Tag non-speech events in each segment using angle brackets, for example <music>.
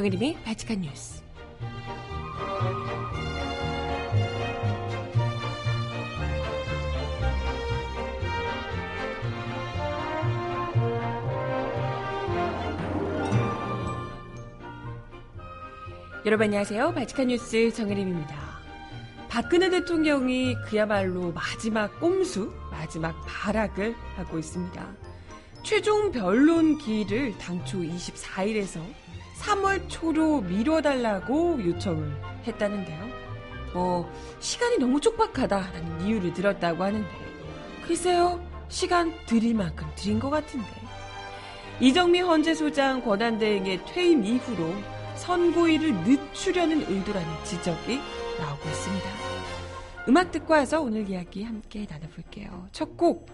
정혜림의 바칙한 뉴스. 여러분 안녕하세요. 바칙한 뉴스 정혜림입니다. 박근혜 대통령이 그야말로 마지막 꼼수, 마지막 발악을 하고 있습니다. 최종 변론 기일을 당초 24일에서 3월 초로 미뤄달라고 요청을 했다는데요. 뭐, 시간이 너무 촉박하다라는 이유를 들었다고 하는데, 글쎄요, 시간 드릴 만큼 드린 것 같은데. 이정미 헌재소장 권한대행의 퇴임 이후로 선고일을 늦추려는 의도라는 지적이 나오고 있습니다. 음악 듣고 와서 오늘 이야기 함께 나눠볼게요. 첫 곡,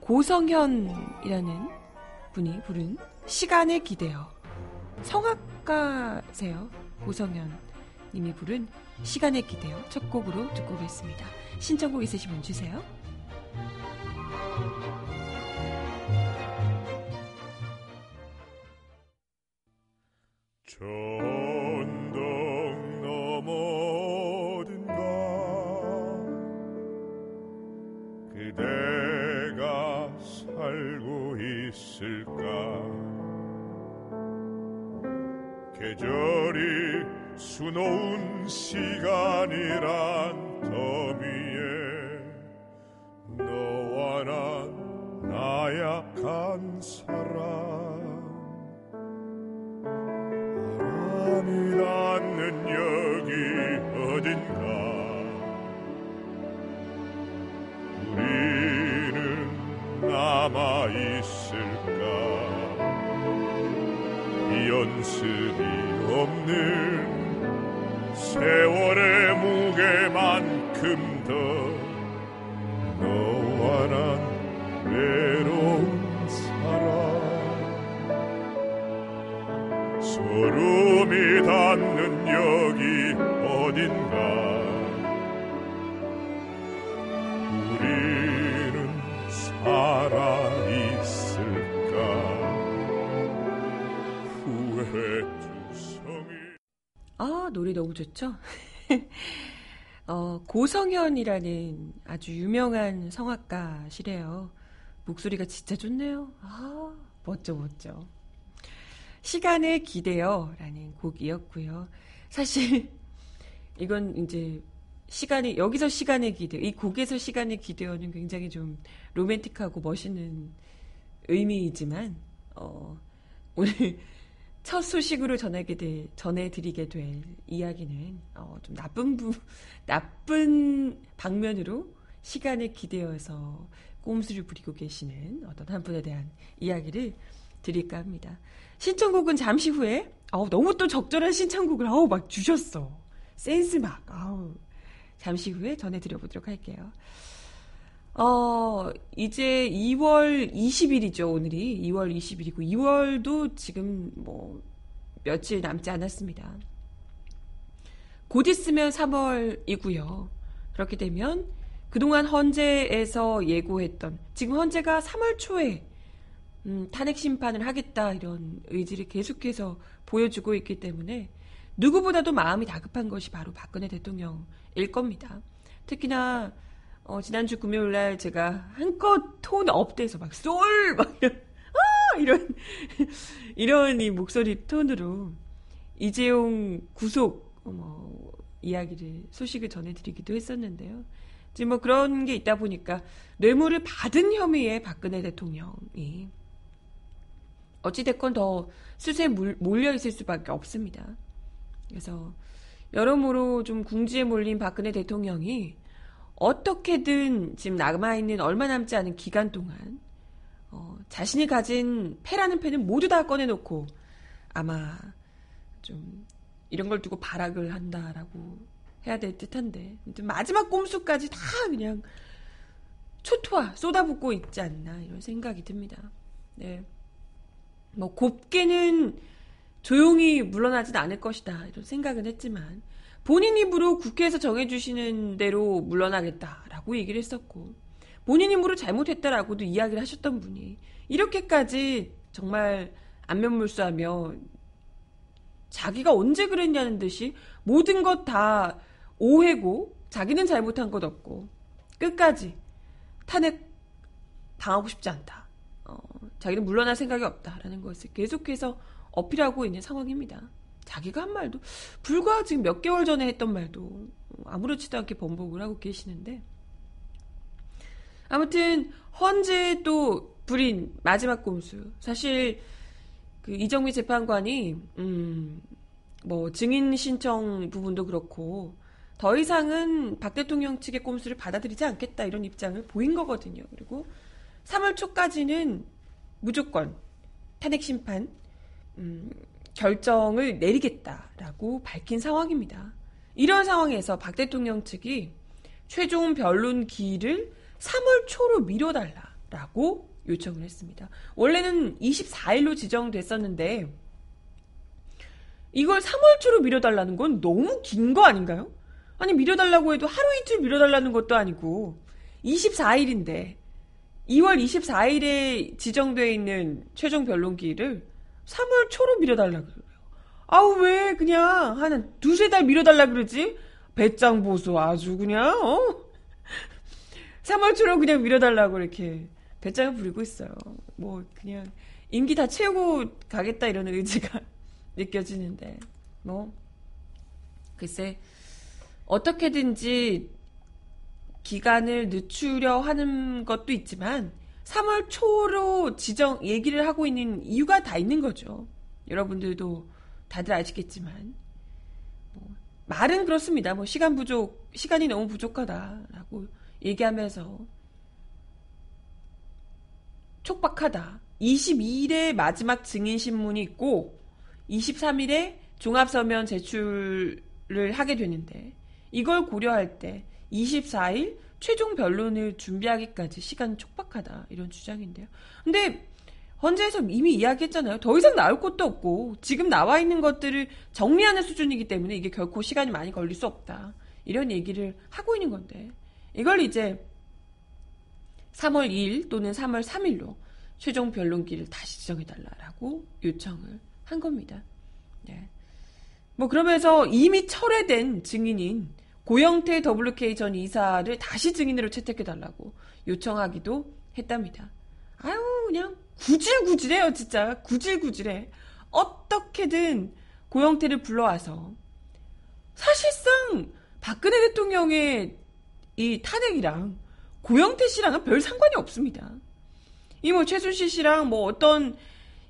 고성현이라는 분이 부른 시간에 기대어. 성악가세요. 고성현 님이 부른 시간에 기대어 첫 곡으로 듣고 오겠습니다. 신청곡 있으시면 주세요. 전 계절이 수놓은 시간이란 더미에 너와 난 나약한 사람 바람이 닿는 여기 어딘가 우리는 남아 있을까? 연습이 세월의 무게만큼 노래 너무 좋죠? <laughs> 어, 고성현이라는 아주 유명한 성악가시래요. 목소리가 진짜 좋네요. 아, 멋져, 멋져. 시간에 기대요. 라는 곡이었고요. 사실, <laughs> 이건 이제, 시간이, 여기서 시간에 기대요. 이 곡에서 시간에 기대요는 굉장히 좀 로맨틱하고 멋있는 의미이지만, 어, 오늘 첫 소식으로 전하게 될, 전해드리게 될 이야기는, 어, 좀 나쁜 부, <laughs> 나쁜 방면으로 시간에 기대어서 꼼수를 부리고 계시는 어떤 한 분에 대한 이야기를 드릴까 합니다. 신청곡은 잠시 후에, 어우, 너무 또 적절한 신청곡을, 어우, 막 주셨어. 센스 막, 아우. 잠시 후에 전해드려 보도록 할게요. 어, 이제 2월 20일이죠, 오늘이. 2월 20일이고, 2월도 지금 뭐, 며칠 남지 않았습니다. 곧 있으면 3월이고요. 그렇게 되면, 그동안 헌재에서 예고했던, 지금 헌재가 3월 초에, 음, 탄핵 심판을 하겠다, 이런 의지를 계속해서 보여주고 있기 때문에, 누구보다도 마음이 다급한 것이 바로 박근혜 대통령일 겁니다. 특히나, 어, 지난주 금요일 날 제가 한껏 톤 업돼서 막 쏠! <laughs> 막 이런, 아! 이런, <laughs> 이런 이 목소리 톤으로 이재용 구속, 뭐, 이야기를, 소식을 전해드리기도 했었는데요. 지금 뭐 그런 게 있다 보니까 뇌물을 받은 혐의에 박근혜 대통령이 어찌됐건 더 수세에 몰려있을 수밖에 없습니다. 그래서 여러모로 좀 궁지에 몰린 박근혜 대통령이 어떻게든 지금 남아있는 얼마 남지 않은 기간 동안 어, 자신이 가진 패라는 패는 모두 다 꺼내놓고 아마 좀 이런 걸 두고 발악을 한다라고 해야 될 듯한데 마지막 꼼수까지 다 그냥 초토화 쏟아붓고 있지 않나 이런 생각이 듭니다. 네. 뭐 곱게는 조용히 물러나진 않을 것이다 이런 생각은 했지만 본인 입으로 국회에서 정해주시는 대로 물러나겠다라고 얘기를 했었고 본인 입으로 잘못했다라고도 이야기를 하셨던 분이 이렇게까지 정말 안면물수하며 자기가 언제 그랬냐는 듯이 모든 것 다 오해고 자기는 잘못한 것 없고 끝까지 탄핵 당하고 싶지 않다. 어, 자기는 물러날 생각이 없다라는 것을 계속해서 어필하고 있는 상황입니다. 자기가 한 말도 불과 지금 몇 개월 전에 했던 말도 아무렇지도 않게 번복을 하고 계시는데 아무튼 헌재 또 불인 마지막 꼼수 사실 그 이정미 재판관이 음 뭐 증인 신청 부분도 그렇고 더 이상은 박 대통령 측의 꼼수를 받아들이지 않겠다 이런 입장을 보인 거거든요. 그리고 3월 초까지는 무조건 탄핵 심판 음, 결정을 내리겠다라고 밝힌 상황입니다. 이런 상황에서 박 대통령 측이 최종 변론기를 3월 초로 미뤄달라라고 요청을 했습니다. 원래는 24일로 지정됐었는데 이걸 3월 초로 미뤄달라는 건 너무 긴 거 아닌가요? 아니 미뤄달라고 해도 하루 이틀 미뤄달라는 것도 아니고 24일인데 2월 24일에 지정되어 있는 최종 변론기를 3월 초로 미뤄달라 그래요. 아우 왜 그냥 한 두세 달 미뤄달라 그러지? 배짱 보소 아주 그냥 어? 3월 초로 그냥 미뤄달라고 이렇게 배짱을 부리고 있어요. 뭐 그냥 임기 다 채우고 가겠다 이런 의지가 <laughs> 느껴지는데 뭐 글쎄 어떻게든지 기간을 늦추려 하는 것도 있지만 3월 초로 지정 얘기를 하고 있는 이유가 다 있는 거죠. 여러분들도 다들 아시겠지만 뭐, 말은 그렇습니다. 뭐 시간 부족, 시간이 너무 부족하다라고 얘기하면서 촉박하다. 22일에 마지막 증인 신문이 있고 23일에 종합서면 제출을 하게 되는데 이걸 고려할 때 24일 최종 변론을 준비하기까지 시간 촉박하다 이런 주장인데요. 근데 헌재에서 이미 이야기했잖아요. 더 이상 나올 것도 없고 지금 나와 있는 것들을 정리하는 수준이기 때문에 이게 결코 시간이 많이 걸릴 수 없다. 이런 얘기를 하고 있는 건데 이걸 이제 3월 2일 또는 3월 3일로 최종 변론기를 다시 지정해달라라고 요청을 한 겁니다. 네. 뭐 그러면서 이미 철회된 증인인 고영태 WK 전 이사를 다시 증인으로 채택해달라고 요청하기도 했답니다. 아유, 그냥 구질구질해요, 진짜. 구질구질해. 어떻게든 고영태를 불러와서 사실상 박근혜 대통령의 이 탄핵이랑 고영태 씨랑은 별 상관이 없습니다. 이 뭐 최순실 씨랑 뭐 어떤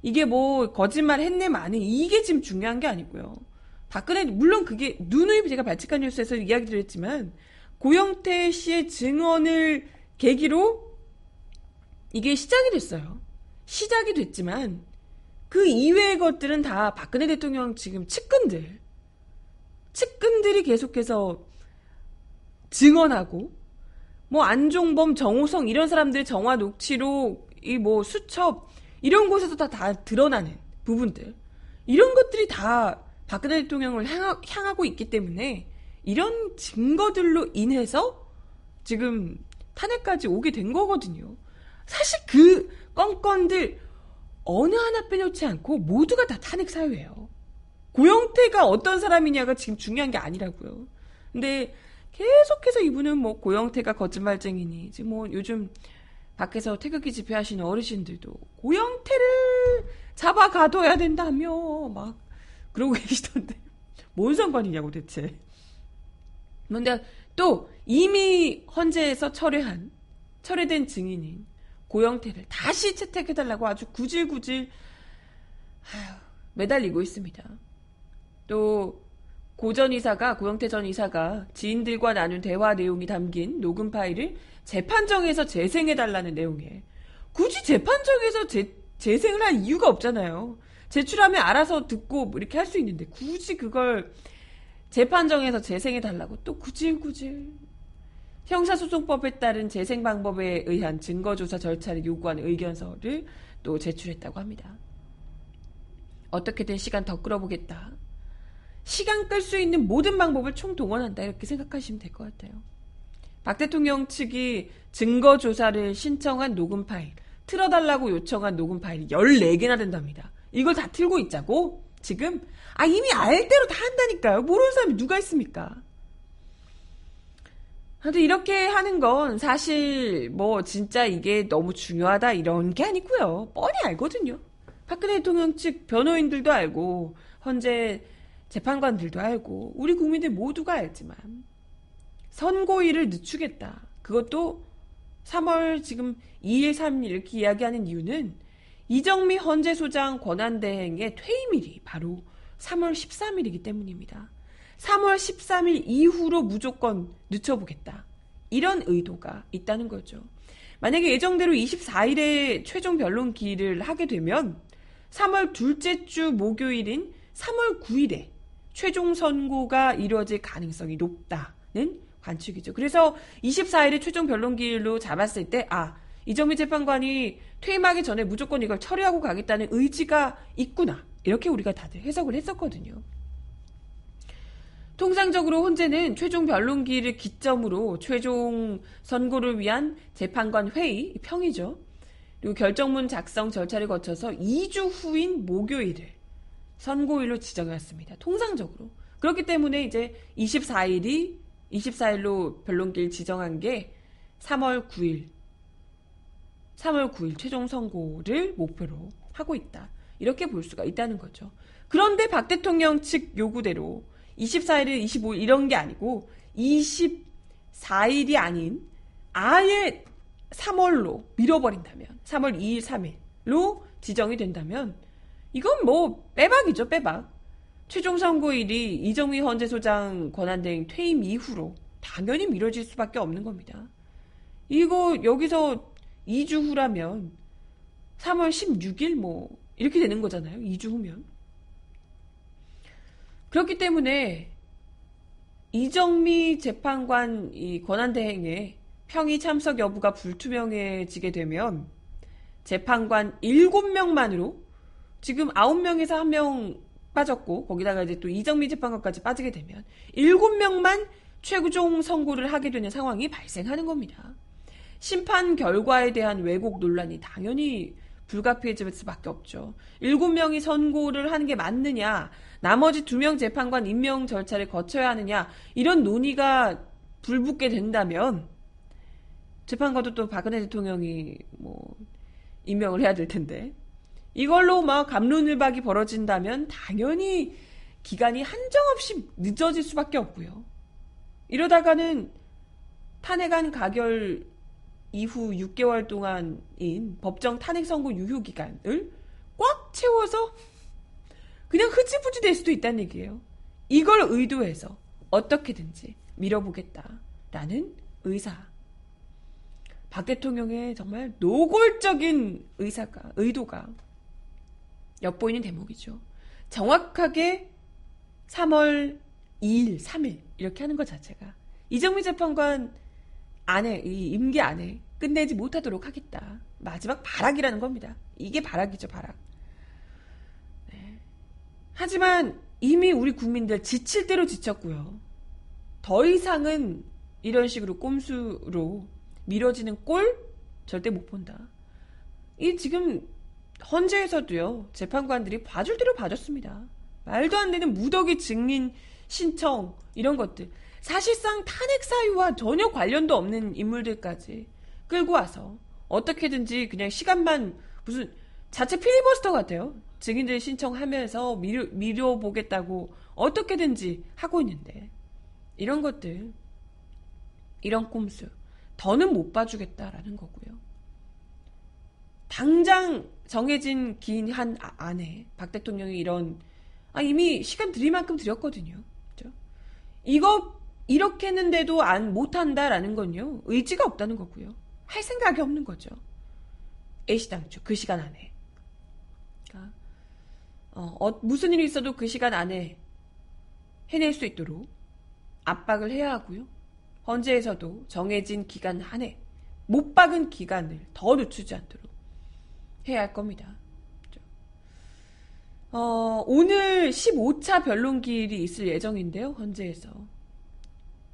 이게 뭐 거짓말 했네 마네 이게 지금 중요한 게 아니고요. 박근혜 물론 그게 누누이 제가 발칙한 뉴스에서 이야기 드렸지만 고영태 씨의 증언을 계기로 이게 시작이 됐어요. 시작이 됐지만 그 이외의 것들은 다 박근혜 대통령 지금 측근들 측근들이 계속해서 증언하고 뭐 안종범, 정호성 이런 사람들 정화 녹취록 이 뭐 수첩 이런 곳에서 다, 다 드러나는 부분들 이런 것들이 다 박근혜 대통령을 향하, 향하 고 있기 때문에 이런 증거들로 인해서 지금 탄핵까지 오게 된 거거든요. 사실 그 건건들 어느 하나 빼놓지 않고 모두가 다 탄핵 사유예요. 고영태가 어떤 사람이냐가 지금 중요한 게 아니라고요. 근데 계속해서 이분은 뭐 고영태가 거짓말쟁이니 지금 뭐 요즘 밖에서 태극기 집회하시는 어르신들도 고영태를 잡아 가둬야 된다며 막 그러고 <laughs> 계시던데. 뭔 상관이냐고 대체. 근데 또 이미 헌재에서 철회한 철회된 증인인 고영태를 다시 채택해달라고 아주 구질구질 아휴, 매달리고 있습니다. 또 고전 이사가 고영태 전 이사가 지인들과 나눈 대화 내용이 담긴 녹음 파일을 재판정에서 재생해달라는 내용에 굳이 재판정에서 재, 재생을 할 이유가 없잖아요. 제출하면 알아서 듣고 뭐 이렇게 할 수 있는데 굳이 그걸 재판정에서 재생해 달라고 또 구질구질 형사소송법에 따른 재생 방법에 의한 증거조사 절차를 요구하는 의견서를 또 제출했다고 합니다. 어떻게든 시간 더 끌어보겠다. 시간 끌 수 있는 모든 방법을 총동원한다. 이렇게 생각하시면 될 것 같아요. 박 대통령 측이 증거조사를 신청한 녹음 파일, 틀어달라고 요청한 녹음 파일이 14개나 된답니다. 이걸 다 틀고 있자고? 지금 아 이미 알 대로 다 한다니까요. 모르는 사람이 누가 있습니까? 하여튼 이렇게 하는 건 사실 뭐 진짜 이게 너무 중요하다 이런 게 아니고요. 뻔히 알거든요. 박근혜 대통령 측 변호인들도 알고 현재 재판관들도 알고 우리 국민들 모두가 알지만 선고일을 늦추겠다. 그것도 3월 지금 2일, 3일 이렇게 이야기하는 이유는 이정미 헌재소장 권한대행의 퇴임일이 바로 3월 13일이기 때문입니다. 3월 13일 이후로 무조건 늦춰보겠다. 이런 의도가 있다는 거죠. 만약에 예정대로 24일에 최종 변론 기일을 하게 되면 3월 둘째 주 목요일인 3월 9일에 최종 선고가 이루어질 가능성이 높다는 관측이죠. 그래서 24일에 최종 변론 기일로 잡았을 때, 아, 이정미 재판관이 퇴임하기 전에 무조건 이걸 처리하고 가겠다는 의지가 있구나. 이렇게 우리가 다들 해석을 했었거든요. 통상적으로 헌재는 최종 변론기를 기점으로 최종 선고를 위한 재판관 회의, 평이죠. 그리고 결정문 작성 절차를 거쳐서 2주 후인 목요일을 선고일로 지정해왔습니다. 통상적으로. 그렇기 때문에 이제 24일이 24일로 변론길 지정한 게 3월 9일 3월 9일 최종 선고를 목표로 하고 있다. 이렇게 볼 수가 있다는 거죠. 그런데 박 대통령 측 요구대로 24일에 25일 이런 게 아니고 24일이 아닌 아예 3월로 밀어버린다면 3월 2일, 3일로 지정이 된다면 이건 뭐 빼박이죠, 빼박. 최종 선고일이 이정미 헌재소장 권한대행 퇴임 이후로 당연히 미뤄질 수밖에 없는 겁니다. 이거 여기서 2주 후라면 3월 16일 뭐 이렇게 되는 거잖아요. 2주 후면. 그렇기 때문에 이정미 재판관 이 권한대행의 평의 참석 여부가 불투명해지게 되면 재판관 7명만으로 지금 9명에서 1명 빠졌고 거기다가 이제 또 이정미 재판관까지 빠지게 되면 7명만 최고종 선고를 하게 되는 상황이 발생하는 겁니다. 심판 결과에 대한 왜곡 논란이 당연히 불가피해질 수밖에 없죠. 7명이 선고를 하는 게 맞느냐, 나머지 2명 재판관 임명 절차를 거쳐야 하느냐, 이런 논의가 불붙게 된다면 재판관도 또 박근혜 대통령이 뭐 임명을 해야 될 텐데 이걸로 막 감론을박이 벌어진다면 당연히 기간이 한정없이 늦어질 수밖에 없고요. 이러다가는 탄핵안 가결 이후 6개월 동안인 법정 탄핵 선고 유효 기간을 꽉 채워서 그냥 흐지부지 될 수도 있다는 얘기예요. 이걸 의도해서 어떻게든지 밀어보겠다라는 의사. 박 대통령의 정말 노골적인 의사가, 의도가 엿보이는 대목이죠. 정확하게 3월 2일, 3일 이렇게 하는 것 자체가 이정미 재판관 안에 이 임기 안에 끝내지 못하도록 하겠다. 마지막 발악이라는 겁니다. 이게 발악이죠, 발악. 네. 하지만 이미 우리 국민들 지칠 대로 지쳤고요. 더 이상은 이런 식으로 꼼수로 미뤄지는 꼴 절대 못 본다. 이 지금 헌재에서도요, 재판관들이 봐줄 대로 봐줬습니다. 말도 안 되는 무더기 증인 신청, 이런 것들. 사실상 탄핵 사유와 전혀 관련도 없는 인물들까지 끌고 와서 어떻게든지 그냥 시간만 무슨 자체 필리버스터 같아요. 증인들 신청하면서 미뤄, 미뤄보겠다고 어떻게든지 하고 있는데 이런 것들, 이런 꼼수 더는 못 봐주겠다라는 거고요. 당장 정해진 긴 한 안에 박 대통령이 이런 아 이미 시간 드릴 만큼 드렸거든요. 그죠? 이거 이렇게 했는데도 안 못한다라는 건요 의지가 없다는 거고요. 할 생각이 없는 거죠. 애시당초 그 시간 안에. 그러니까 어, 어, 무슨 일이 있어도 그 시간 안에 해낼 수 있도록 압박을 해야 하고요. 헌재에서도 정해진 기간 안에 못 박은 기간을 더 늦추지 않도록 해야 할 겁니다. 어, 오늘 15차 변론기일이 있을 예정인데요, 헌재에서.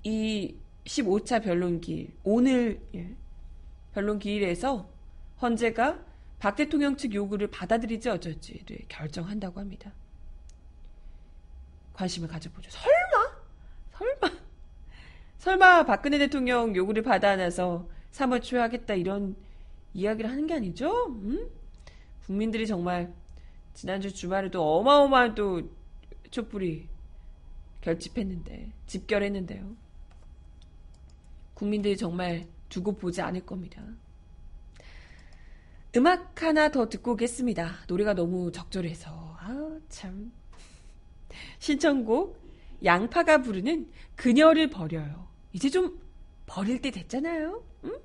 이 15차 변론기일, 오늘 예, 변론기일에서 헌재가 박 대통령 측 요구를 받아들이지 어쩔지를 결정한다고 합니다. 관심을 가져보죠. 설마? 설마? 설마 박근혜 대통령 요구를 받아 안아서 사모초하겠다 이런 이야기를 하는 게 아니죠? 음? 국민들이 정말 지난주 주말에도 어마어마한 또 촛불이 결집했는데 집결했는데요. 국민들이 정말 두고 보지 않을 겁니다. 음악 하나 더 듣고 오겠습니다. 노래가 너무 적절해서. 아, 참. 신청곡, 양파가 부르는 그녀를 버려요. 이제 좀 버릴 때 됐잖아요. 응?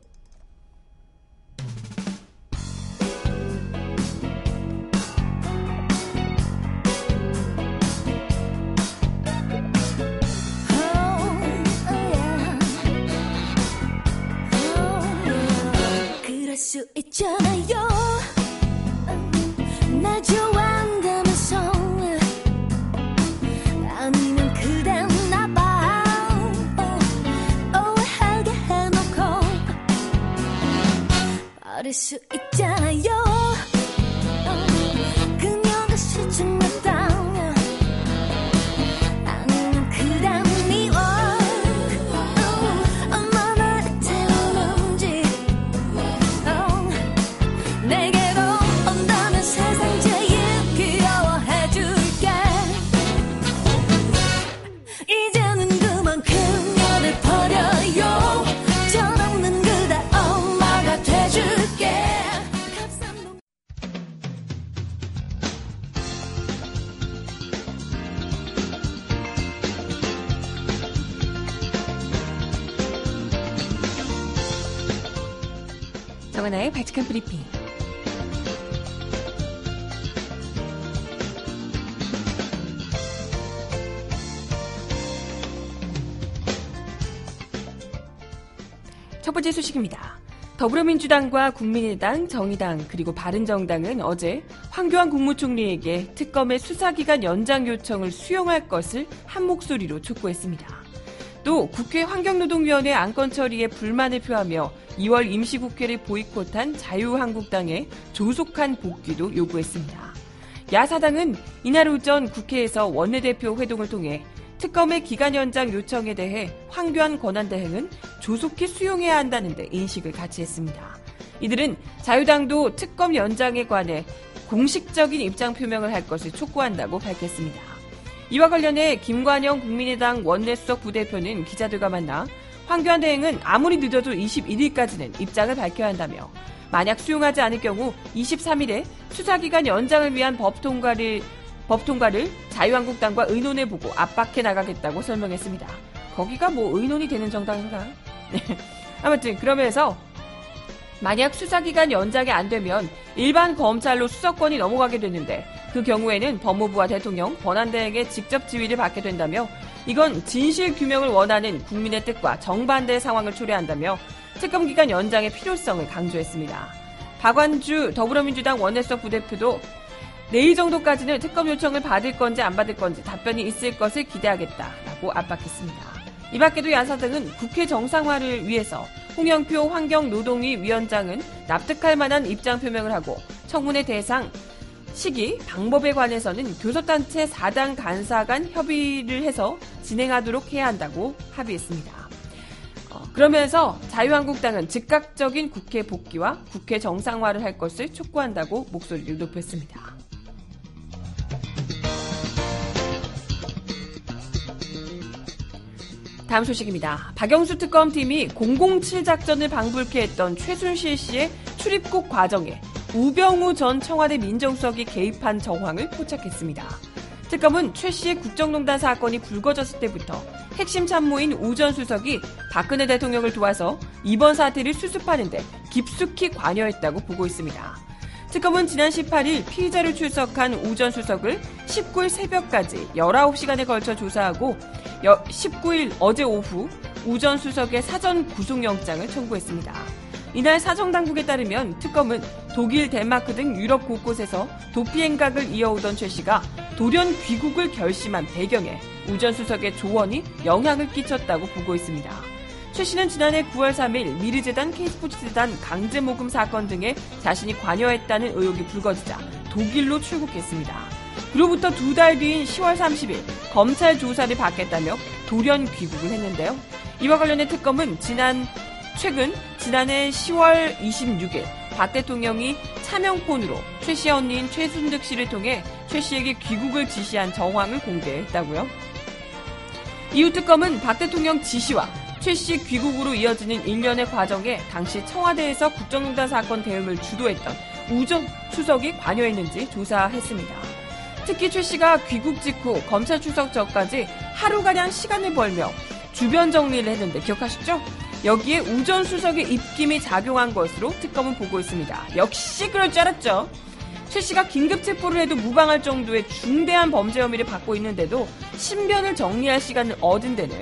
수 있잖아요. 나 좋아한다면서. 아니면 그댄 나봐. 오해하게 해놓고. 버릴 수 있 정하나의 바칙한 브리핑. 첫 번째 소식입니다. 더불어민주당과 국민의당, 정의당, 그리고 바른정당은 어제 황교안 국무총리에게 특검의 수사기간 연장 요청을 수용할 것을 한 목소리로 촉구했습니다. 또 국회 환경노동위원회 안건 처리에 불만을 표하며 2월 임시국회를 보이콧한 자유한국당의 조속한 복귀도 요구했습니다. 야사당은 이날 오전 국회에서 원내대표 회동을 통해 특검의 기간 연장 요청에 대해 황교안 권한대행은 조속히 수용해야 한다는데 인식을 같이 했습니다. 이들은 자유당도 특검 연장에 관해 공식적인 입장 표명을 할 것을 촉구한다고 밝혔습니다. 이와 관련해 김관영 국민의당 원내수석 부대표는 기자들과 만나 황교안 대행은 아무리 늦어도 21일까지는 입장을 밝혀야 한다며 만약 수용하지 않을 경우 23일에 수사기간 연장을 위한 법 통과를 법 통과를 자유한국당과 의논해 보고 압박해 나가겠다고 설명했습니다. 거기가 뭐 의논이 되는 정당인가? 네. <laughs> 아무튼 그러면서 만약 수사기간 연장이 안 되면 일반 검찰로 수사권이 넘어가게 되는데 그 경우에는 법무부와 대통령, 권한대행의 직접 지휘를 받게 된다며 이건 진실 규명을 원하는 국민의 뜻과 정반대의 상황을 초래한다며 특검 기간 연장의 필요성을 강조했습니다. 박완주 더불어민주당 원내수석 부대표도 내일 정도까지는 특검 요청을 받을 건지 안 받을 건지 답변이 있을 것을 기대하겠다라고 압박했습니다. 이 밖에도 야사 등은 국회 정상화를 위해서 홍영표 환경노동위 위원장은 납득할 만한 입장 표명을 하고 청문회 대상 시기, 방법에 관해서는 교섭단체 4당 간사 간 협의를 해서 진행하도록 해야 한다고 합의했습니다. 어, 그러면서 자유한국당은 즉각적인 국회 복귀와 국회 정상화를 할 것을 촉구한다고 목소리를 높였습니다. 다음 소식입니다. 박영수 특검팀이 007 작전을 방불케 했던 최순실 씨의 출입국 과정에 우병우 전 청와대 민정수석이 개입한 정황을 포착했습니다. 특검은 최 씨의 국정농단 사건이 불거졌을 때부터 핵심 참모인 우 전 수석이 박근혜 대통령을 도와서 이번 사태를 수습하는데 깊숙이 관여했다고 보고 있습니다. 특검은 지난 18일 피의자로 출석한 우 전 수석을 19일 새벽까지 19시간에 걸쳐 조사하고 19일 어제 오후 우 전 수석의 사전 구속영장을 청구했습니다. 이날 사정 당국에 따르면 특검은 독일, 덴마크 등 유럽 곳곳에서 도피 행각을 이어오던 최 씨가 돌연 귀국을 결심한 배경에 우전 수석의 조언이 영향을 끼쳤다고 보고 있습니다. 최 씨는 지난해 9월 3일 미르재단, K스포츠재단 강제 모금 사건 등에 자신이 관여했다는 의혹이 불거지자 독일로 출국했습니다. 그로부터 두 달 뒤인 10월 30일 검찰 조사를 받겠다며 돌연 귀국을 했는데요. 이와 관련해 특검은 지난 최근 지난해 10월 26일 박 대통령이 차명폰으로 최 씨의 언니인 최순득 씨를 통해 최 씨에게 귀국을 지시한 정황을 공개했다고요. 이후 특검은 박 대통령 지시와 최 씨 귀국으로 이어지는 일련의 과정에 당시 청와대에서 국정농단 사건 대응을 주도했던 우전 수석이 관여했는지 조사했습니다. 특히 최 씨가 귀국 직후 검찰 출석 전까지 하루가량 시간을 벌며 주변 정리를 했는데 기억하시죠? 여기에 우전 수석의 입김이 작용한 것으로 특검은 보고 있습니다. 역시 그럴 줄 알았죠. 최 씨가 긴급 체포를 해도 무방할 정도의 중대한 범죄 혐의를 받고 있는데도 신변을 정리할 시간을 얻은 데는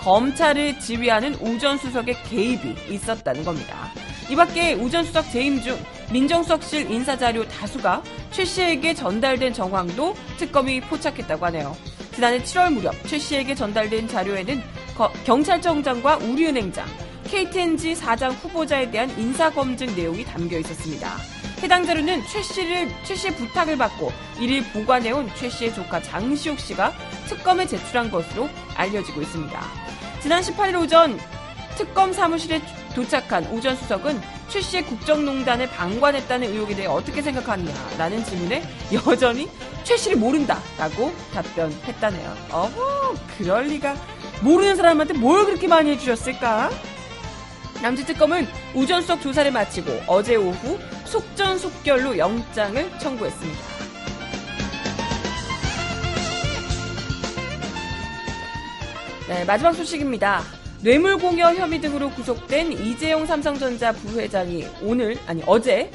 검찰을 지휘하는 우전 수석의 개입이 있었다는 겁니다. 이 밖에 우전 수석 재임 중 민정수석실 인사 자료 다수가 최 씨에게 전달된 정황도 특검이 포착했다고 하네요. 지난해 7월 무렵 최 씨에게 전달된 자료에는 거- 경찰청장과 우리은행장, KTNG 사장 후보자에 대한 인사검증 내용이 담겨 있었습니다. 해당 자료는 최 씨를, 최 씨의 부탁을 받고 이를 보관해온 최 씨의 조카 장시욱 씨가 특검에 제출한 것으로 알려지고 있습니다. 지난 18일 오전 특검 사무실에 도착한 우전 수석은 최 씨의 국정농단을 방관했다는 의혹에 대해 어떻게 생각하느냐라는 질문에 여전히 최 씨를 모른다라고 답변했다네요. 어허, 그럴 리가. 모르는 사람한테 뭘 그렇게 많이 해주셨을까? 남지특검은 우전 수석 조사를 마치고 어제 오후 속전속결로 영장을 청구했습니다. 네, 마지막 소식입니다. 뇌물공여 혐의 등으로 구속된 이재용 삼성전자 부회장이 오늘, 아니 어제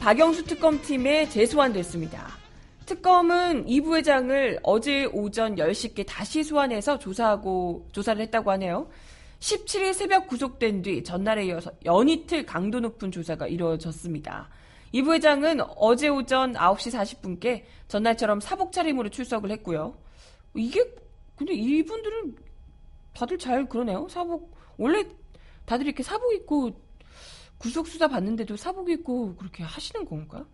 박영수 특검팀에 재소환됐습니다. 특검은 이 부회장을 어제 오전 10시께 다시 소환해서 조사하고, 조사를 했다고 하네요. 17일 새벽 구속된 뒤 전날에 이어서 연이틀 강도 높은 조사가 이루어졌습니다. 이 부회장은 어제 오전 9시 40분께 전날처럼 사복 차림으로 출석을 했고요. 이게 근데 이분들은 다들 잘 그러네요. 사복 원래 다들 이렇게 사복 입고 구속 수사 받는데도 사복 입고 그렇게 하시는 건가?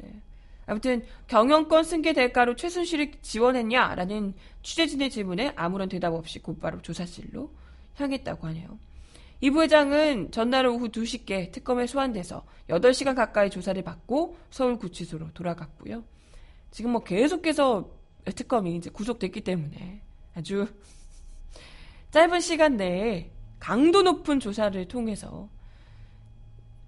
네. 아무튼 경영권 승계 대가로 최순실을 지원했냐라는 취재진의 질문에 아무런 대답 없이 곧바로 조사실로 향했다고 하네요. 이 부회장은 전날 오후 2시께 특검에 소환돼서 8시간 가까이 조사를 받고 서울구치소로 돌아갔고요. 지금 뭐 계속해서 특검이 이제 구속됐기 때문에 아주 짧은 시간 내에 강도 높은 조사를 통해서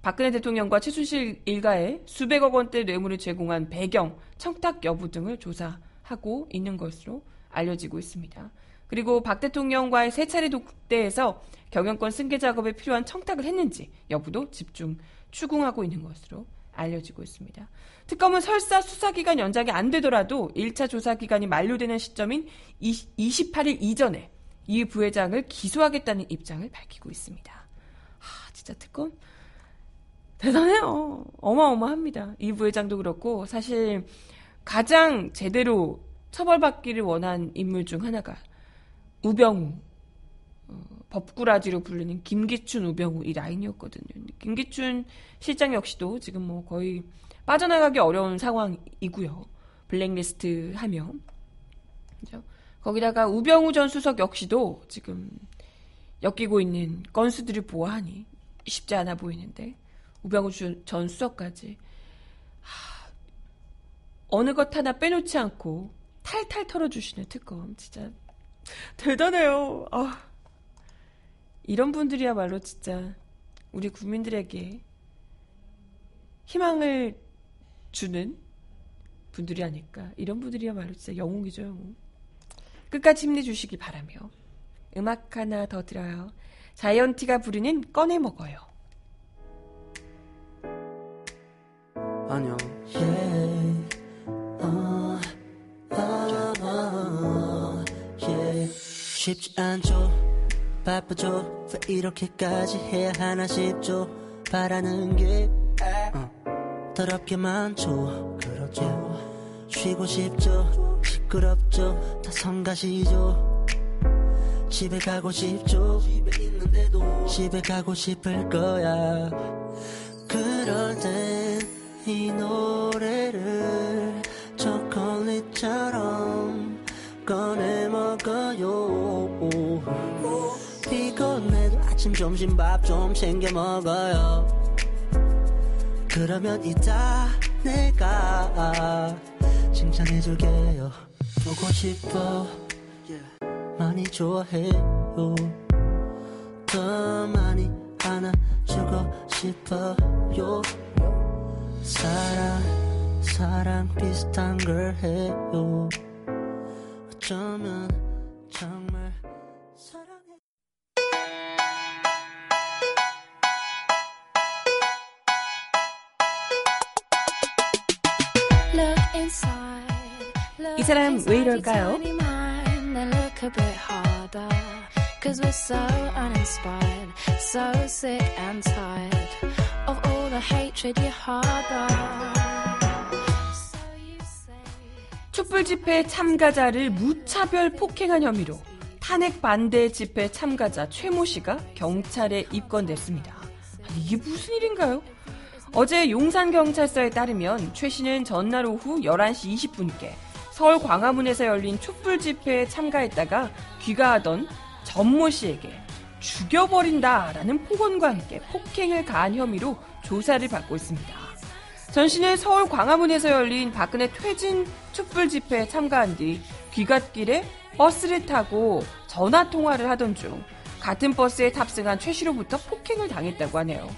박근혜 대통령과 최순실 일가에 수백억 원대 뇌물을 제공한 배경, 청탁 여부 등을 조사하고 있는 것으로 알려지고 있습니다. 그리고 박 대통령과의 세 차례 독대에서 경영권 승계 작업에 필요한 청탁을 했는지 여부도 집중 추궁하고 있는 것으로 알려지고 있습니다. 특검은 설사 수사기간 연장이 안 되더라도 1차 조사기간이 만료되는 시점인 28일 이전에 이 부회장을 기소하겠다는 입장을 밝히고 있습니다. 하, 진짜 특검 대단해요. 어마어마합니다. 이 부회장도 그렇고 사실 가장 제대로 처벌받기를 원한 인물 중 하나가 우병우 어, 법꾸라지로 부르는 김기춘 우병우 이 라인이었거든요. 김기춘 실장 역시도 지금 뭐 거의 빠져나가기 어려운 상황이고요. 블랙리스트 하면 그죠? 거기다가 우병우 전 수석 역시도 지금 엮이고 있는 건수들을 보아하니 쉽지 않아 보이는데 우병우 주- 전 수석까지 하, 어느 것 하나 빼놓지 않고 탈탈 털어주시는 특검 진짜 대단해요. 아, 이런 분들이야말로 진짜 우리 국민들에게 희망을 주는 분들이 아닐까. 이런 분들이야말로 진짜 영웅이죠, 영웅. 끝까지 힘내주시기 바라며 음악 하나 더 들어요. 자이언티가 부르는 꺼내 먹어요. 안녕. 쉽지 않죠. 바쁘죠. 왜 이렇게까지 해야 하나 싶죠. 바라는 게 어, 더럽게 많죠. 그렇죠. 쉬고 싶죠. 시끄럽죠. 다 성가시죠. 집에 가고 싶죠. 집에 있는데도 집에 가고 싶을 거야. 그럴 땐 이 노래를 술처럼 꺼내 먹어요. 피곤해도 아침 점심 밥 좀 챙겨 먹어요. 그러면 이따 내가 칭찬해줄게요. 보고 싶어. 많이 좋아해요. 더 많이 안아주고 싶어요 사랑 사랑 비슷한 걸 해요 어쩌면 정말 사랑해 Look inside. Look 이 사람 inside 왜 your 이럴까요? tiny mind, then look a bit harder. Cause we're so uninspired, so sick and tired Of all the hatred you harbor. So you say. 촛불 집회 참가자를 무차별 폭행한 혐의로 탄핵 반대 집회 참가자 최모 씨가 경찰에 입건됐습니다. 아니, 이게 무슨 일인가요? 어제 용산경찰서에 따르면 최 씨는 전날 오후 11시 20분께 서울 광화문에서 열린 촛불 집회에 참가했다가 귀가하던 전모 씨에게 죽여버린다라는 폭언과 함께 폭행을 가한 혐의로 조사를 받고 있습니다. 전 씨는 서울 광화문에서 열린 박근혜 퇴진 촛불 집회에 참가한 뒤 귀갓길에 버스를 타고 전화 통화를 하던 중 같은 버스에 탑승한 최 씨로부터 폭행을 당했다고 하네요.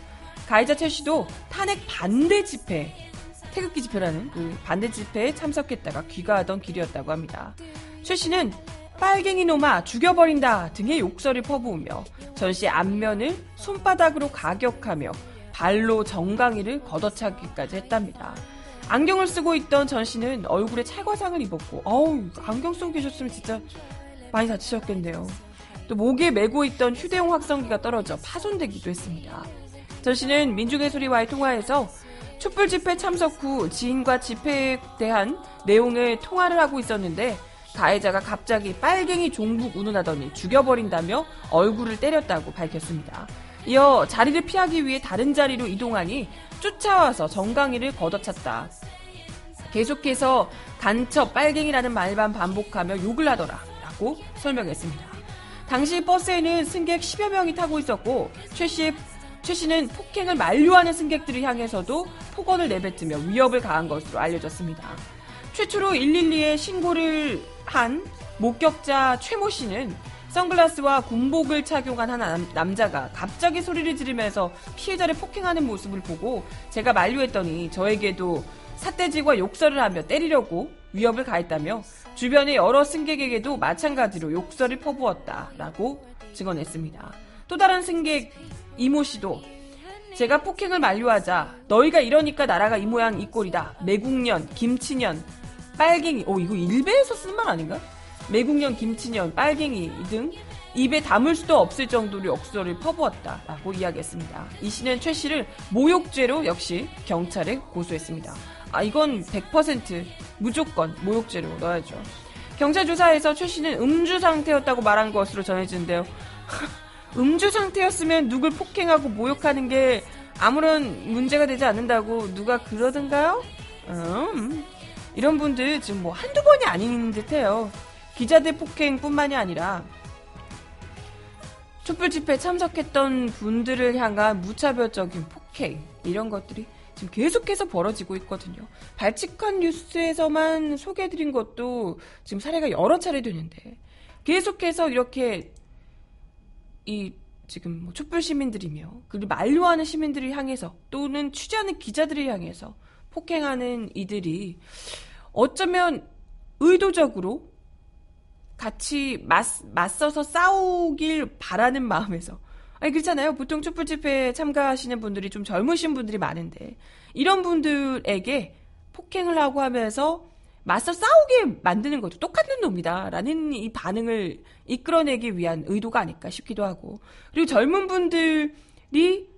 가해자 최 씨도 탄핵 반대 집회, 태극기 집회라는 그 반대 집회에 참석했다가 귀가하던 길이었다고 합니다. 최 씨는 빨갱이 놈아 죽여버린다 등의 욕설을 퍼부으며 전 씨의 앞면을 손바닥으로 가격하며 발로 정강이를 걷어차기까지 했답니다. 안경을 쓰고 있던 전 씨는 얼굴에 찰과상을 입었고, 어우, 안경 쓰고 계셨으면 진짜 많이 다치셨겠네요. 또 목에 메고 있던 휴대용 확성기가 떨어져 파손되기도 했습니다. 전 씨는 민중예술이와의 통화에서 촛불 집회 참석 후 지인과 집회에 대한 내용을 통화를 하고 있었는데 가해자가 갑자기 빨갱이 종북 운운하더니 죽여버린다며 얼굴을 때렸다고 밝혔습니다. 이어 자리를 피하기 위해 다른 자리로 이동하니 쫓아와서 정강이를 걷어찼다. 계속해서 간첩 빨갱이라는 말만 반복하며 욕을 하더라 라고 설명했습니다. 당시 버스에는 승객 10여 명이 타고 있었고 최 씨의 최 씨는 폭행을 만류하는 승객들을 향해서도 폭언을 내뱉으며 위협을 가한 것으로 알려졌습니다. 최초로 112에 신고를 한 목격자 최모 씨는 선글라스와 군복을 착용한 한 남- 남자가 갑자기 소리를 지르면서 피해자를 폭행하는 모습을 보고 제가 만류했더니 저에게도 삿대질과 욕설을 하며 때리려고 위협을 가했다며 주변의 여러 승객에게도 마찬가지로 욕설을 퍼부었다라고 증언했습니다. 또 다른 승객 이모 씨도 제가 폭행을 만류하자 너희가 이러니까 나라가 이 모양 이 꼴이다. 매국년, 김치년, 빨갱이. 오 이거 일베에서 쓴 말 아닌가? 매국년, 김치년, 빨갱이 등 입에 담을 수도 없을 정도로 욕설을 퍼부었다라고 이야기했습니다. 이 씨는 최 씨를 모욕죄로 역시 경찰에 고소했습니다. 아 이건 100% 무조건 모욕죄로 넣어야죠. 경찰 조사에서 최 씨는 음주 상태였다고 말한 것으로 전해지는데요. <laughs> 음주 상태였으면 누굴 폭행하고 모욕하는 게 아무런 문제가 되지 않는다고 누가 그러던가요? 음, 이런 분들 지금 뭐 한두 번이 아닌 듯해요. 기자들 폭행뿐만이 아니라 촛불 집회에 참석했던 분들을 향한 무차별적인 폭행 이런 것들이 지금 계속해서 벌어지고 있거든요. 발칙한 뉴스에서만 소개해드린 것도 지금 사례가 여러 차례 되는데 계속해서 이렇게 이 지금 뭐 촛불 시민들이며 그리고 만류하는 시민들을 향해서 또는 취재하는 기자들을 향해서 폭행하는 이들이 어쩌면 의도적으로 같이 맞, 맞서서 싸우길 바라는 마음에서 아니 그렇잖아요. 보통 촛불 집회에 참가하시는 분들이 좀 젊으신 분들이 많은데 이런 분들에게 폭행을 하고 하면서 맞서 싸우게 만드는 것도 똑같은 놈이다 라는 이 반응을 이끌어내기 위한 의도가 아닐까 싶기도 하고 그리고 젊은 분들이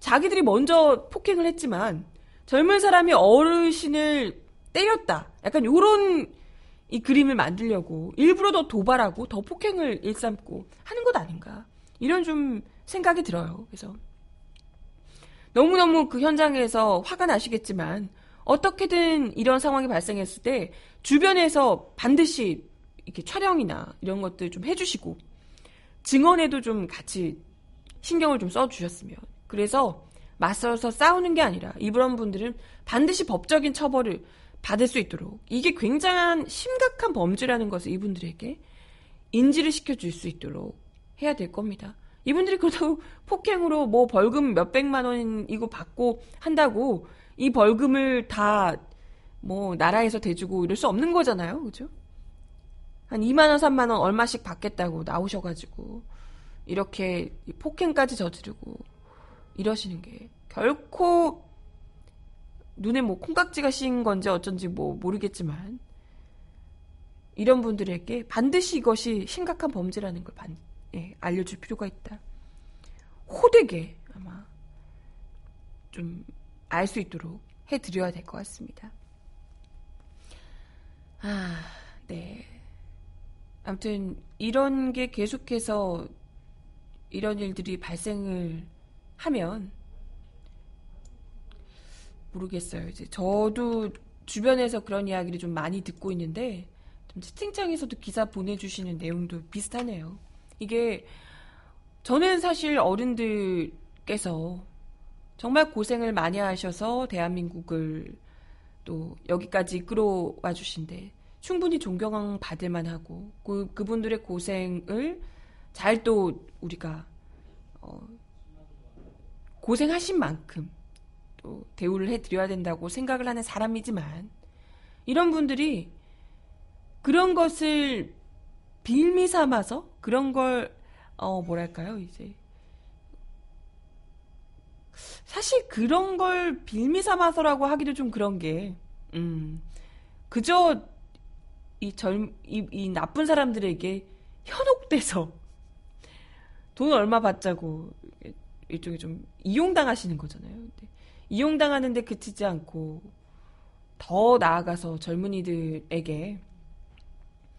자기들이 먼저 폭행을 했지만 젊은 사람이 어르신을 때렸다. 약간 요런 이 그림을 만들려고 일부러 더 도발하고 더 폭행을 일삼고 하는 것 아닌가. 이런 좀 생각이 들어요. 그래서 너무너무 그 현장에서 화가 나시겠지만 어떻게든 이런 상황이 발생했을 때 주변에서 반드시 이렇게 촬영이나 이런 것들 좀 해주시고 증언에도 좀 같이 신경을 좀 써주셨으면 그래서 맞서서 싸우는 게 아니라 이런 분들은 반드시 법적인 처벌을 받을 수 있도록 이게 굉장한 심각한 범죄라는 것을 이분들에게 인지를 시켜줄 수 있도록 해야 될 겁니다. 이분들이 그렇다고 <laughs> 폭행으로 뭐 벌금 몇백만 원 이거 받고 한다고 이 벌금을 다 뭐 나라에서 대주고 이럴 수 없는 거잖아요. 그죠? 한 2만 원, 3만 원 얼마씩 받겠다고 나오셔 가지고 이렇게 폭행까지 저지르고 이러시는 게 결코 눈에 뭐 콩깍지가 씌인 건지 어쩐지 뭐 모르겠지만 이런 분들에게 반드시 이것이 심각한 범죄라는 걸 반, 예, 알려줄 필요가 있다. 호되게 아마 좀 알 수 있도록 해드려야 될 것 같습니다. 아, 네. 아무튼 이런 게 계속해서 이런 일들이 발생을 하면 모르겠어요. 이제 저도 주변에서 그런 이야기를 좀 많이 듣고 있는데 좀 채팅창에서도 기사 보내주시는 내용도 비슷하네요. 이게 저는 사실 어른들께서 정말 고생을 많이 하셔서 대한민국을 또 여기까지 이끌어와 주신데 충분히 존경 받을 만하고 그 그분들의 고생을 잘 또 우리가 어, 고생하신 만큼 또 대우를 해드려야 된다고 생각을 하는 사람이지만 이런 분들이 그런 것을 빌미 삼아서 그런 걸 어, 뭐랄까요, 이제. 사실 그런 걸 빌미 삼아서라고 하기도 좀 그런 게, 음, 그저 이 젊, 이, 이 나쁜 사람들에게 현혹돼서 돈 얼마 받자고 일종의 좀 이용당하시는 거잖아요. 근데 이용당하는데 그치지 않고 더 나아가서 젊은이들에게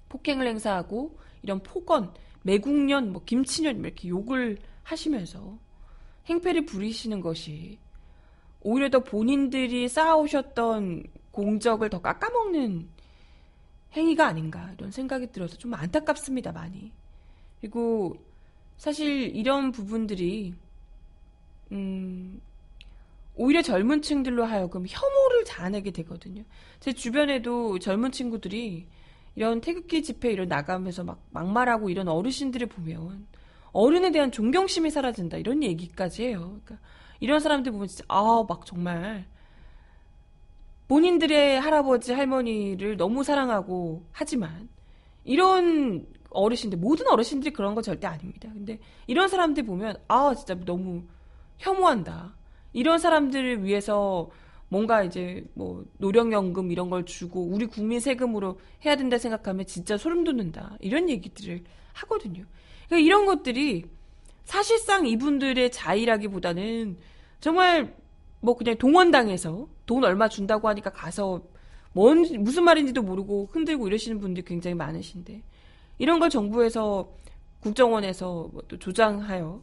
폭행을 행사하고 이런 폭언, 매국년, 뭐 김치년 이렇게 욕을 하시면서 행패를 부리시는 것이 오히려 더 본인들이 쌓아오셨던 공적을 더 깎아먹는 행위가 아닌가 이런 생각이 들어서 좀 안타깝습니다 많이. 그리고 사실 이런 부분들이 음 오히려 젊은 층들로 하여금 혐오를 자아내게 되거든요. 제 주변에도 젊은 친구들이 이런 태극기 집회 이런 나가면서 막 막말하고 이런 어르신들을 보면 어른에 대한 존경심이 사라진다 이런 얘기까지 해요. 그러니까 이런 사람들 보면 진짜 아 막 정말 본인들의 할아버지 할머니를 너무 사랑하고 하지만 이런 어르신들 모든 어르신들이 그런 건 절대 아닙니다. 근데 이런 사람들 보면 아 진짜 너무 혐오한다. 이런 사람들을 위해서 뭔가 이제 뭐 노령연금 이런 걸 주고 우리 국민 세금으로 해야 된다 생각하면 진짜 소름 돋는다. 이런 얘기들을 하거든요. 그러니까 이런 것들이 사실상 이분들의 자의라기보다는 정말 뭐 그냥 동원당해서 돈 얼마 준다고 하니까 가서 뭔 무슨 말인지도 모르고 흔들고 이러시는 분들이 굉장히 많으신데 이런 걸 정부에서 국정원에서 뭐 또 조장하여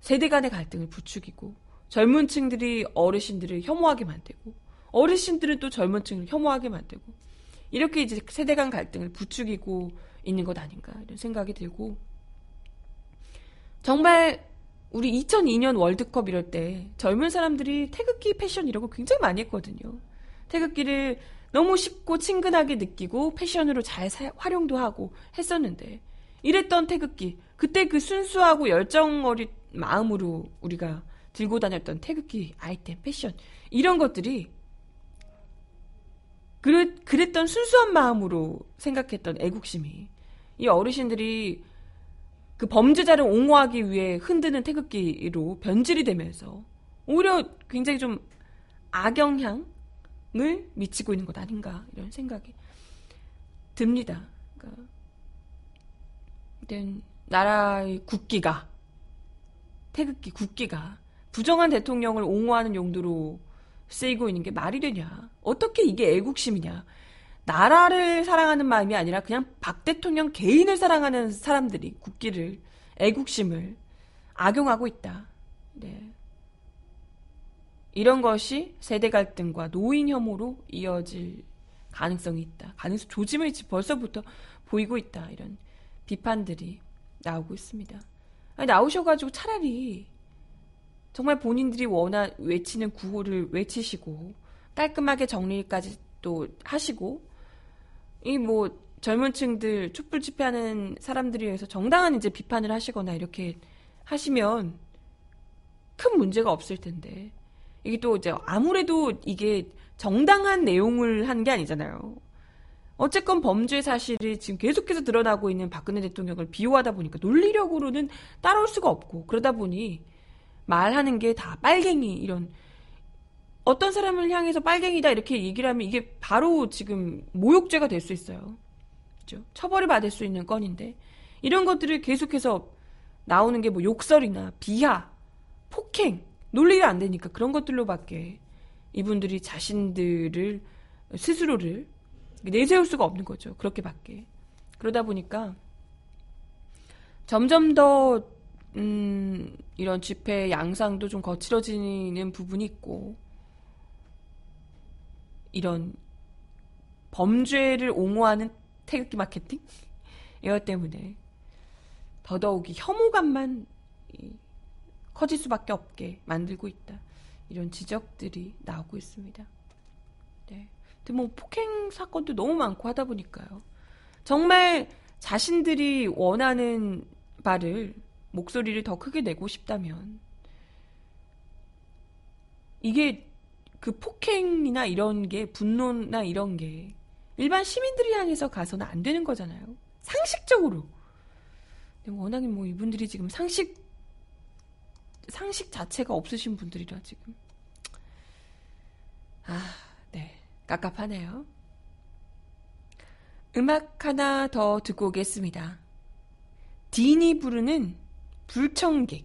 세대 간의 갈등을 부추기고 젊은 층들이 어르신들을 혐오하게 만들고 어르신들은 또 젊은 층을 혐오하게 만들고 이렇게 이제 세대 간 갈등을 부추기고 있는 것 아닌가 이런 생각이 들고 정말 우리 2002년 월드컵 이럴 때 젊은 사람들이 태극기 패션 이런 거 굉장히 많이 했거든요. 태극기를 너무 쉽고 친근하게 느끼고 패션으로 잘 사, 활용도 하고 했었는데 이랬던 태극기 그때 그 순수하고 열정 어린 마음으로 우리가 들고 다녔던 태극기 아이템 패션 이런 것들이 그랬, 그랬던 순수한 마음으로 생각했던 애국심이 이 어르신들이 그 범죄자를 옹호하기 위해 흔드는 태극기로 변질이 되면서 오히려 굉장히 좀 악영향을 미치고 있는 것 아닌가 이런 생각이 듭니다. 그러니까 나라의 국기가 태극기 국기가 부정한 대통령을 옹호하는 용도로 쓰이고 있는 게 말이 되냐? 어떻게 이게 애국심이냐? 나라를 사랑하는 마음이 아니라 그냥 박 대통령 개인을 사랑하는 사람들이 국기를 애국심을 악용하고 있다. 네. 이런 것이 세대 갈등과 노인 혐오로 이어질 가능성이 있다. 가능성 조짐을 벌써부터 보이고 있다. 이런 비판들이 나오고 있습니다. 나오셔가지고 차라리 정말 본인들이 원하 외치는 구호를 외치시고 깔끔하게 정리까지 또 하시고 이 뭐 젊은 층들 촛불 집회하는 사람들에 의해서 정당한 이제 비판을 하시거나 이렇게 하시면 큰 문제가 없을 텐데 이게 또 이제 아무래도 이게 정당한 내용을 한 게 아니잖아요. 어쨌건 범죄 사실이 지금 계속해서 드러나고 있는 박근혜 대통령을 비호하다 보니까 논리력으로는 따라올 수가 없고 그러다 보니 말하는 게 다 빨갱이 이런 어떤 사람을 향해서 빨갱이다 이렇게 얘기를 하면 이게 바로 지금 모욕죄가 될 수 있어요. 그죠? 처벌을 받을 수 있는 건인데 이런 것들을 계속해서 나오는 게 뭐 욕설이나 비하, 폭행, 논리가 안 되니까 그런 것들로밖에 이분들이 자신들을 스스로를 내세울 수가 없는 거죠. 그렇게밖에. 그러다 보니까 점점 더 음, 이런 집회 양상도 좀 거칠어지는 부분이 있고 이런 범죄를 옹호하는 태극기 마케팅 <laughs> 이것 때문에 더더욱이 혐오감만 커질 수밖에 없게 만들고 있다. 이런 지적들이 나오고 있습니다. 네. 뭐 폭행 사건도 너무 많고 하다 보니까요. 정말 자신들이 원하는 바를 목소리를 더 크게 내고 싶다면 이게 그 폭행이나 이런 게 분노나 이런 게 일반 시민들이 향해서 가서는 안 되는 거잖아요. 상식적으로. 워낙에 뭐 이분들이 지금 상식 상식 자체가 없으신 분들이라 지금. 아, 네. 깝깝하네요. 음악 하나 더 듣고 오겠습니다. 딘이 부르는 불청객.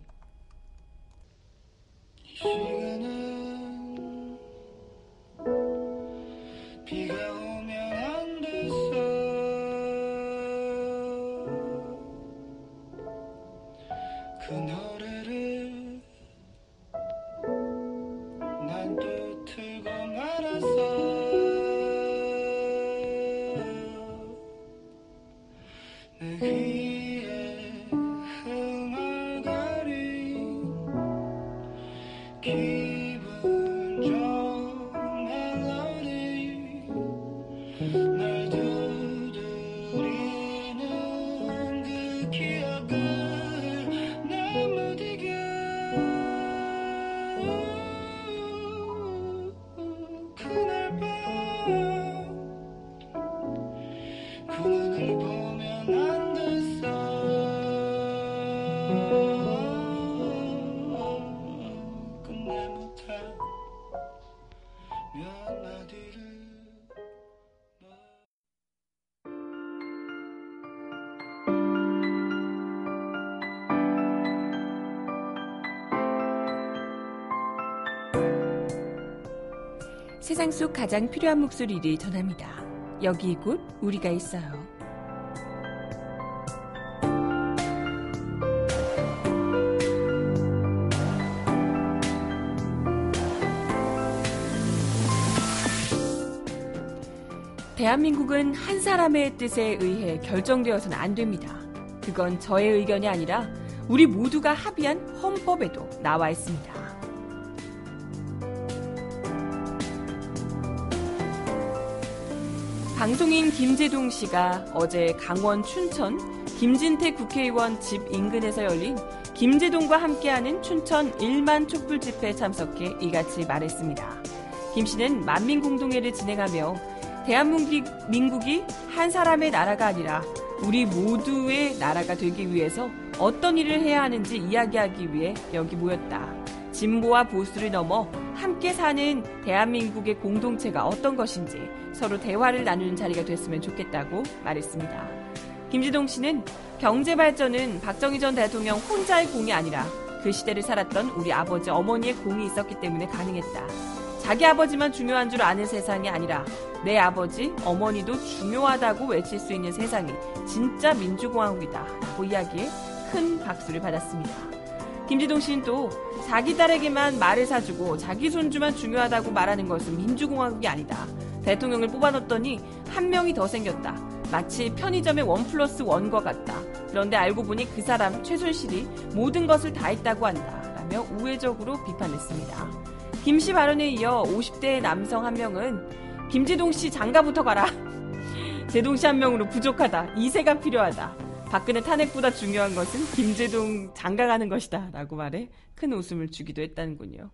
그 세상 속 가장 필요한 목소리를 전합니다. 여기 곧 우리가 있어요. 대한민국은 한 사람의 뜻에 의해 결정되어서는 안 됩니다. 그건 저의 의견이 아니라 우리 모두가 합의한 헌법에도 나와 있습니다. 방송인 김재동 씨가 어제 강원 춘천 김진태 국회의원 집 인근에서 열린 김재동과 함께하는 춘천 1만 촛불 집회에 참석해 이같이 말했습니다. 김 씨는 만민공동회를 진행하며 대한민국이 한 사람의 나라가 아니라 우리 모두의 나라가 되기 위해서 어떤 일을 해야 하는지 이야기하기 위해 여기 모였다. 진보와 보수를 넘어 함께 사는 대한민국의 공동체가 어떤 것인지 서로 대화를 나누는 자리가 됐으면 좋겠다고 말했습니다. 김지동 씨는 경제 발전은 박정희 전 대통령 혼자의 공이 아니라 그 시대를 살았던 우리 아버지 어머니의 공이 있었기 때문에 가능했다. 자기 아버지만 중요한 줄 아는 세상이 아니라 내 아버지, 어머니도 중요하다고 외칠 수 있는 세상이 진짜 민주공화국이다. 라고 이야기에 큰 박수를 받았습니다. 김지동 씨는 또 자기 딸에게만 말을 사주고 자기 손주만 중요하다고 말하는 것은 민주공화국이 아니다. 대통령을 뽑아놓더니 한 명이 더 생겼다. 마치 편의점의 원 플러스 원과 같다. 그런데 알고 보니 그 사람 최순실이 모든 것을 다 했다고 한다. 라며 우회적으로 비판했습니다. 김 씨 발언에 이어 50대 남성 한 명은 김지동 씨 장가부터 가라. <laughs> 제동 씨 한 명으로 부족하다. 이세가 필요하다. 박근혜 탄핵보다 중요한 것은 김제동 장가가는 것이다. 라고 말해 큰 웃음을 주기도 했다는군요.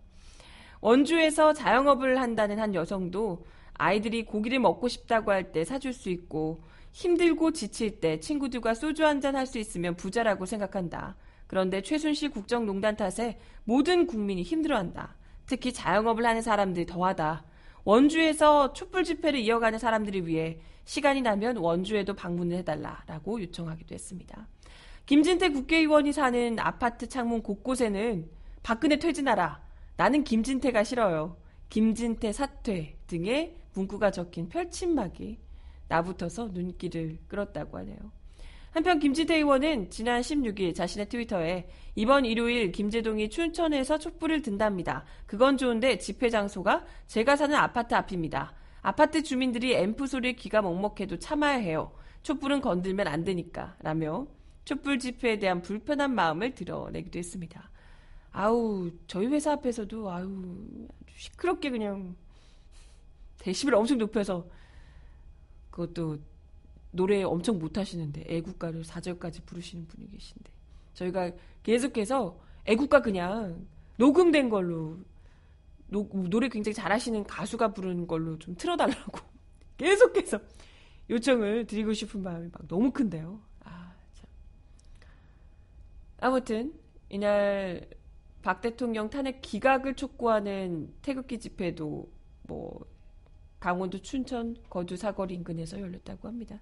원주에서 자영업을 한다는 한 여성도 아이들이 고기를 먹고 싶다고 할 때 사줄 수 있고 힘들고 지칠 때 친구들과 소주 한잔 할 수 있으면 부자라고 생각한다. 그런데 최순실 국정농단 탓에 모든 국민이 힘들어한다. 특히 자영업을 하는 사람들이 더하다. 원주에서 촛불 집회를 이어가는 사람들을 위해 시간이 나면 원주에도 방문을 해달라라고 요청하기도 했습니다. 김진태 국회의원이 사는 아파트 창문 곳곳에는 박근혜 퇴진하라. 나는 김진태가 싫어요. 김진태 사퇴 등의 문구가 적힌 펼침막이 나붙어서 눈길을 끌었다고 하네요. 한편 김진태 의원은 지난 16일 자신의 트위터에 이번 일요일 김재동이 춘천에서 촛불을 든답니다. 그건 좋은데 집회 장소가 제가 사는 아파트 앞입니다. 아파트 주민들이 앰프 소리에 귀가 먹먹해도 참아야 해요. 촛불은 건들면 안 되니까. 라며 촛불 집회에 대한 불편한 마음을 드러내기도 했습니다. 아우, 저희 회사 앞에서도 아우, 시끄럽게 그냥 데시벨 엄청 높여서 그것도 노래 엄청 못하시는데 애국가를 4절까지 부르시는 분이 계신데 저희가 계속해서 애국가 그냥 녹음된 걸로 노, 노래 굉장히 잘하시는 가수가 부르는 걸로 좀 틀어달라고 <laughs> 계속해서 요청을 드리고 싶은 마음이 막 너무 큰데요. 아, 참. 아무튼 이날 박 대통령 탄핵 기각을 촉구하는 태극기 집회도 뭐 강원도 춘천 거주 사거리 인근에서 열렸다고 합니다.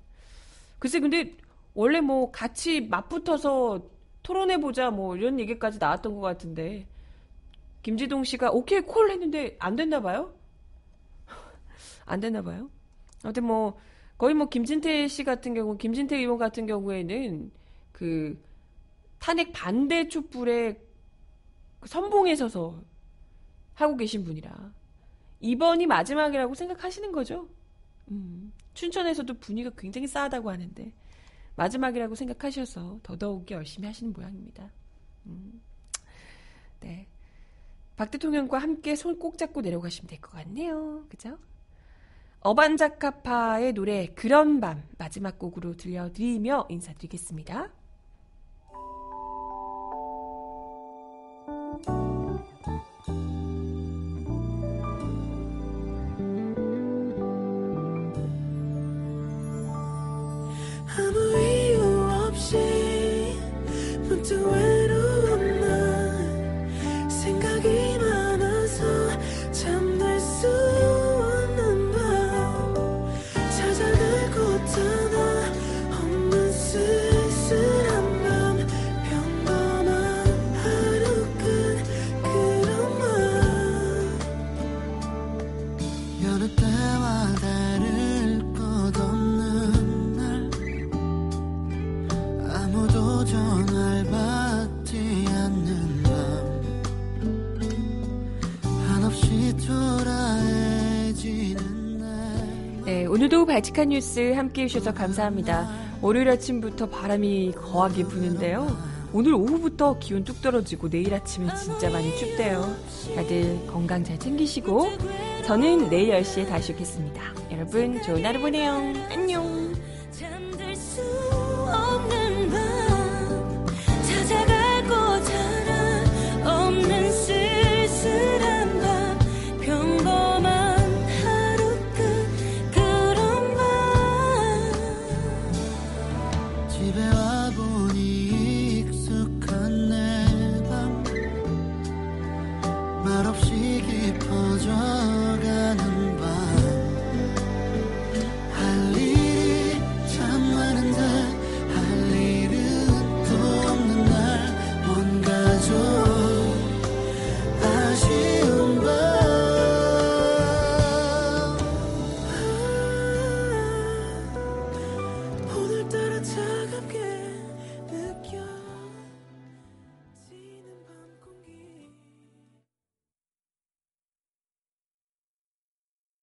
글쎄 근데 원래 뭐 같이 맞붙어서 토론해 보자 뭐 이런 얘기까지 나왔던 것 같은데 김지동 씨가 오케이 콜 했는데 안 됐나 봐요. <laughs> 안 됐나 봐요. 아무튼 뭐 거의 뭐 김진태 씨 같은 경우 김진태 의원 같은 경우에는 그 탄핵 반대 촛불에 선봉에 서서 하고 계신 분이라 이번이 마지막이라고 생각하시는 거죠. 음, 춘천에서도 분위기가 굉장히 싸하다고 하는데 마지막이라고 생각하셔서 더더욱 열심히 하시는 모양입니다. 음, 네. 박 대통령과 함께 손 꼭 잡고 내려가시면 될 것 같네요. 그죠? 어반자카파의 노래 그런 밤 마지막 곡으로 들려드리며 인사드리겠습니다. 오늘도 발칙한 뉴스 함께 해주셔서 감사합니다. 월요일 아침부터 바람이 거하게 부는데요. 오늘 오후부터 기온 뚝 떨어지고 내일 아침에 진짜 많이 춥대요. 다들 건강 잘 챙기시고 저는 내일 10시에 다시 오겠습니다. 여러분 좋은 하루 보내요. 안녕.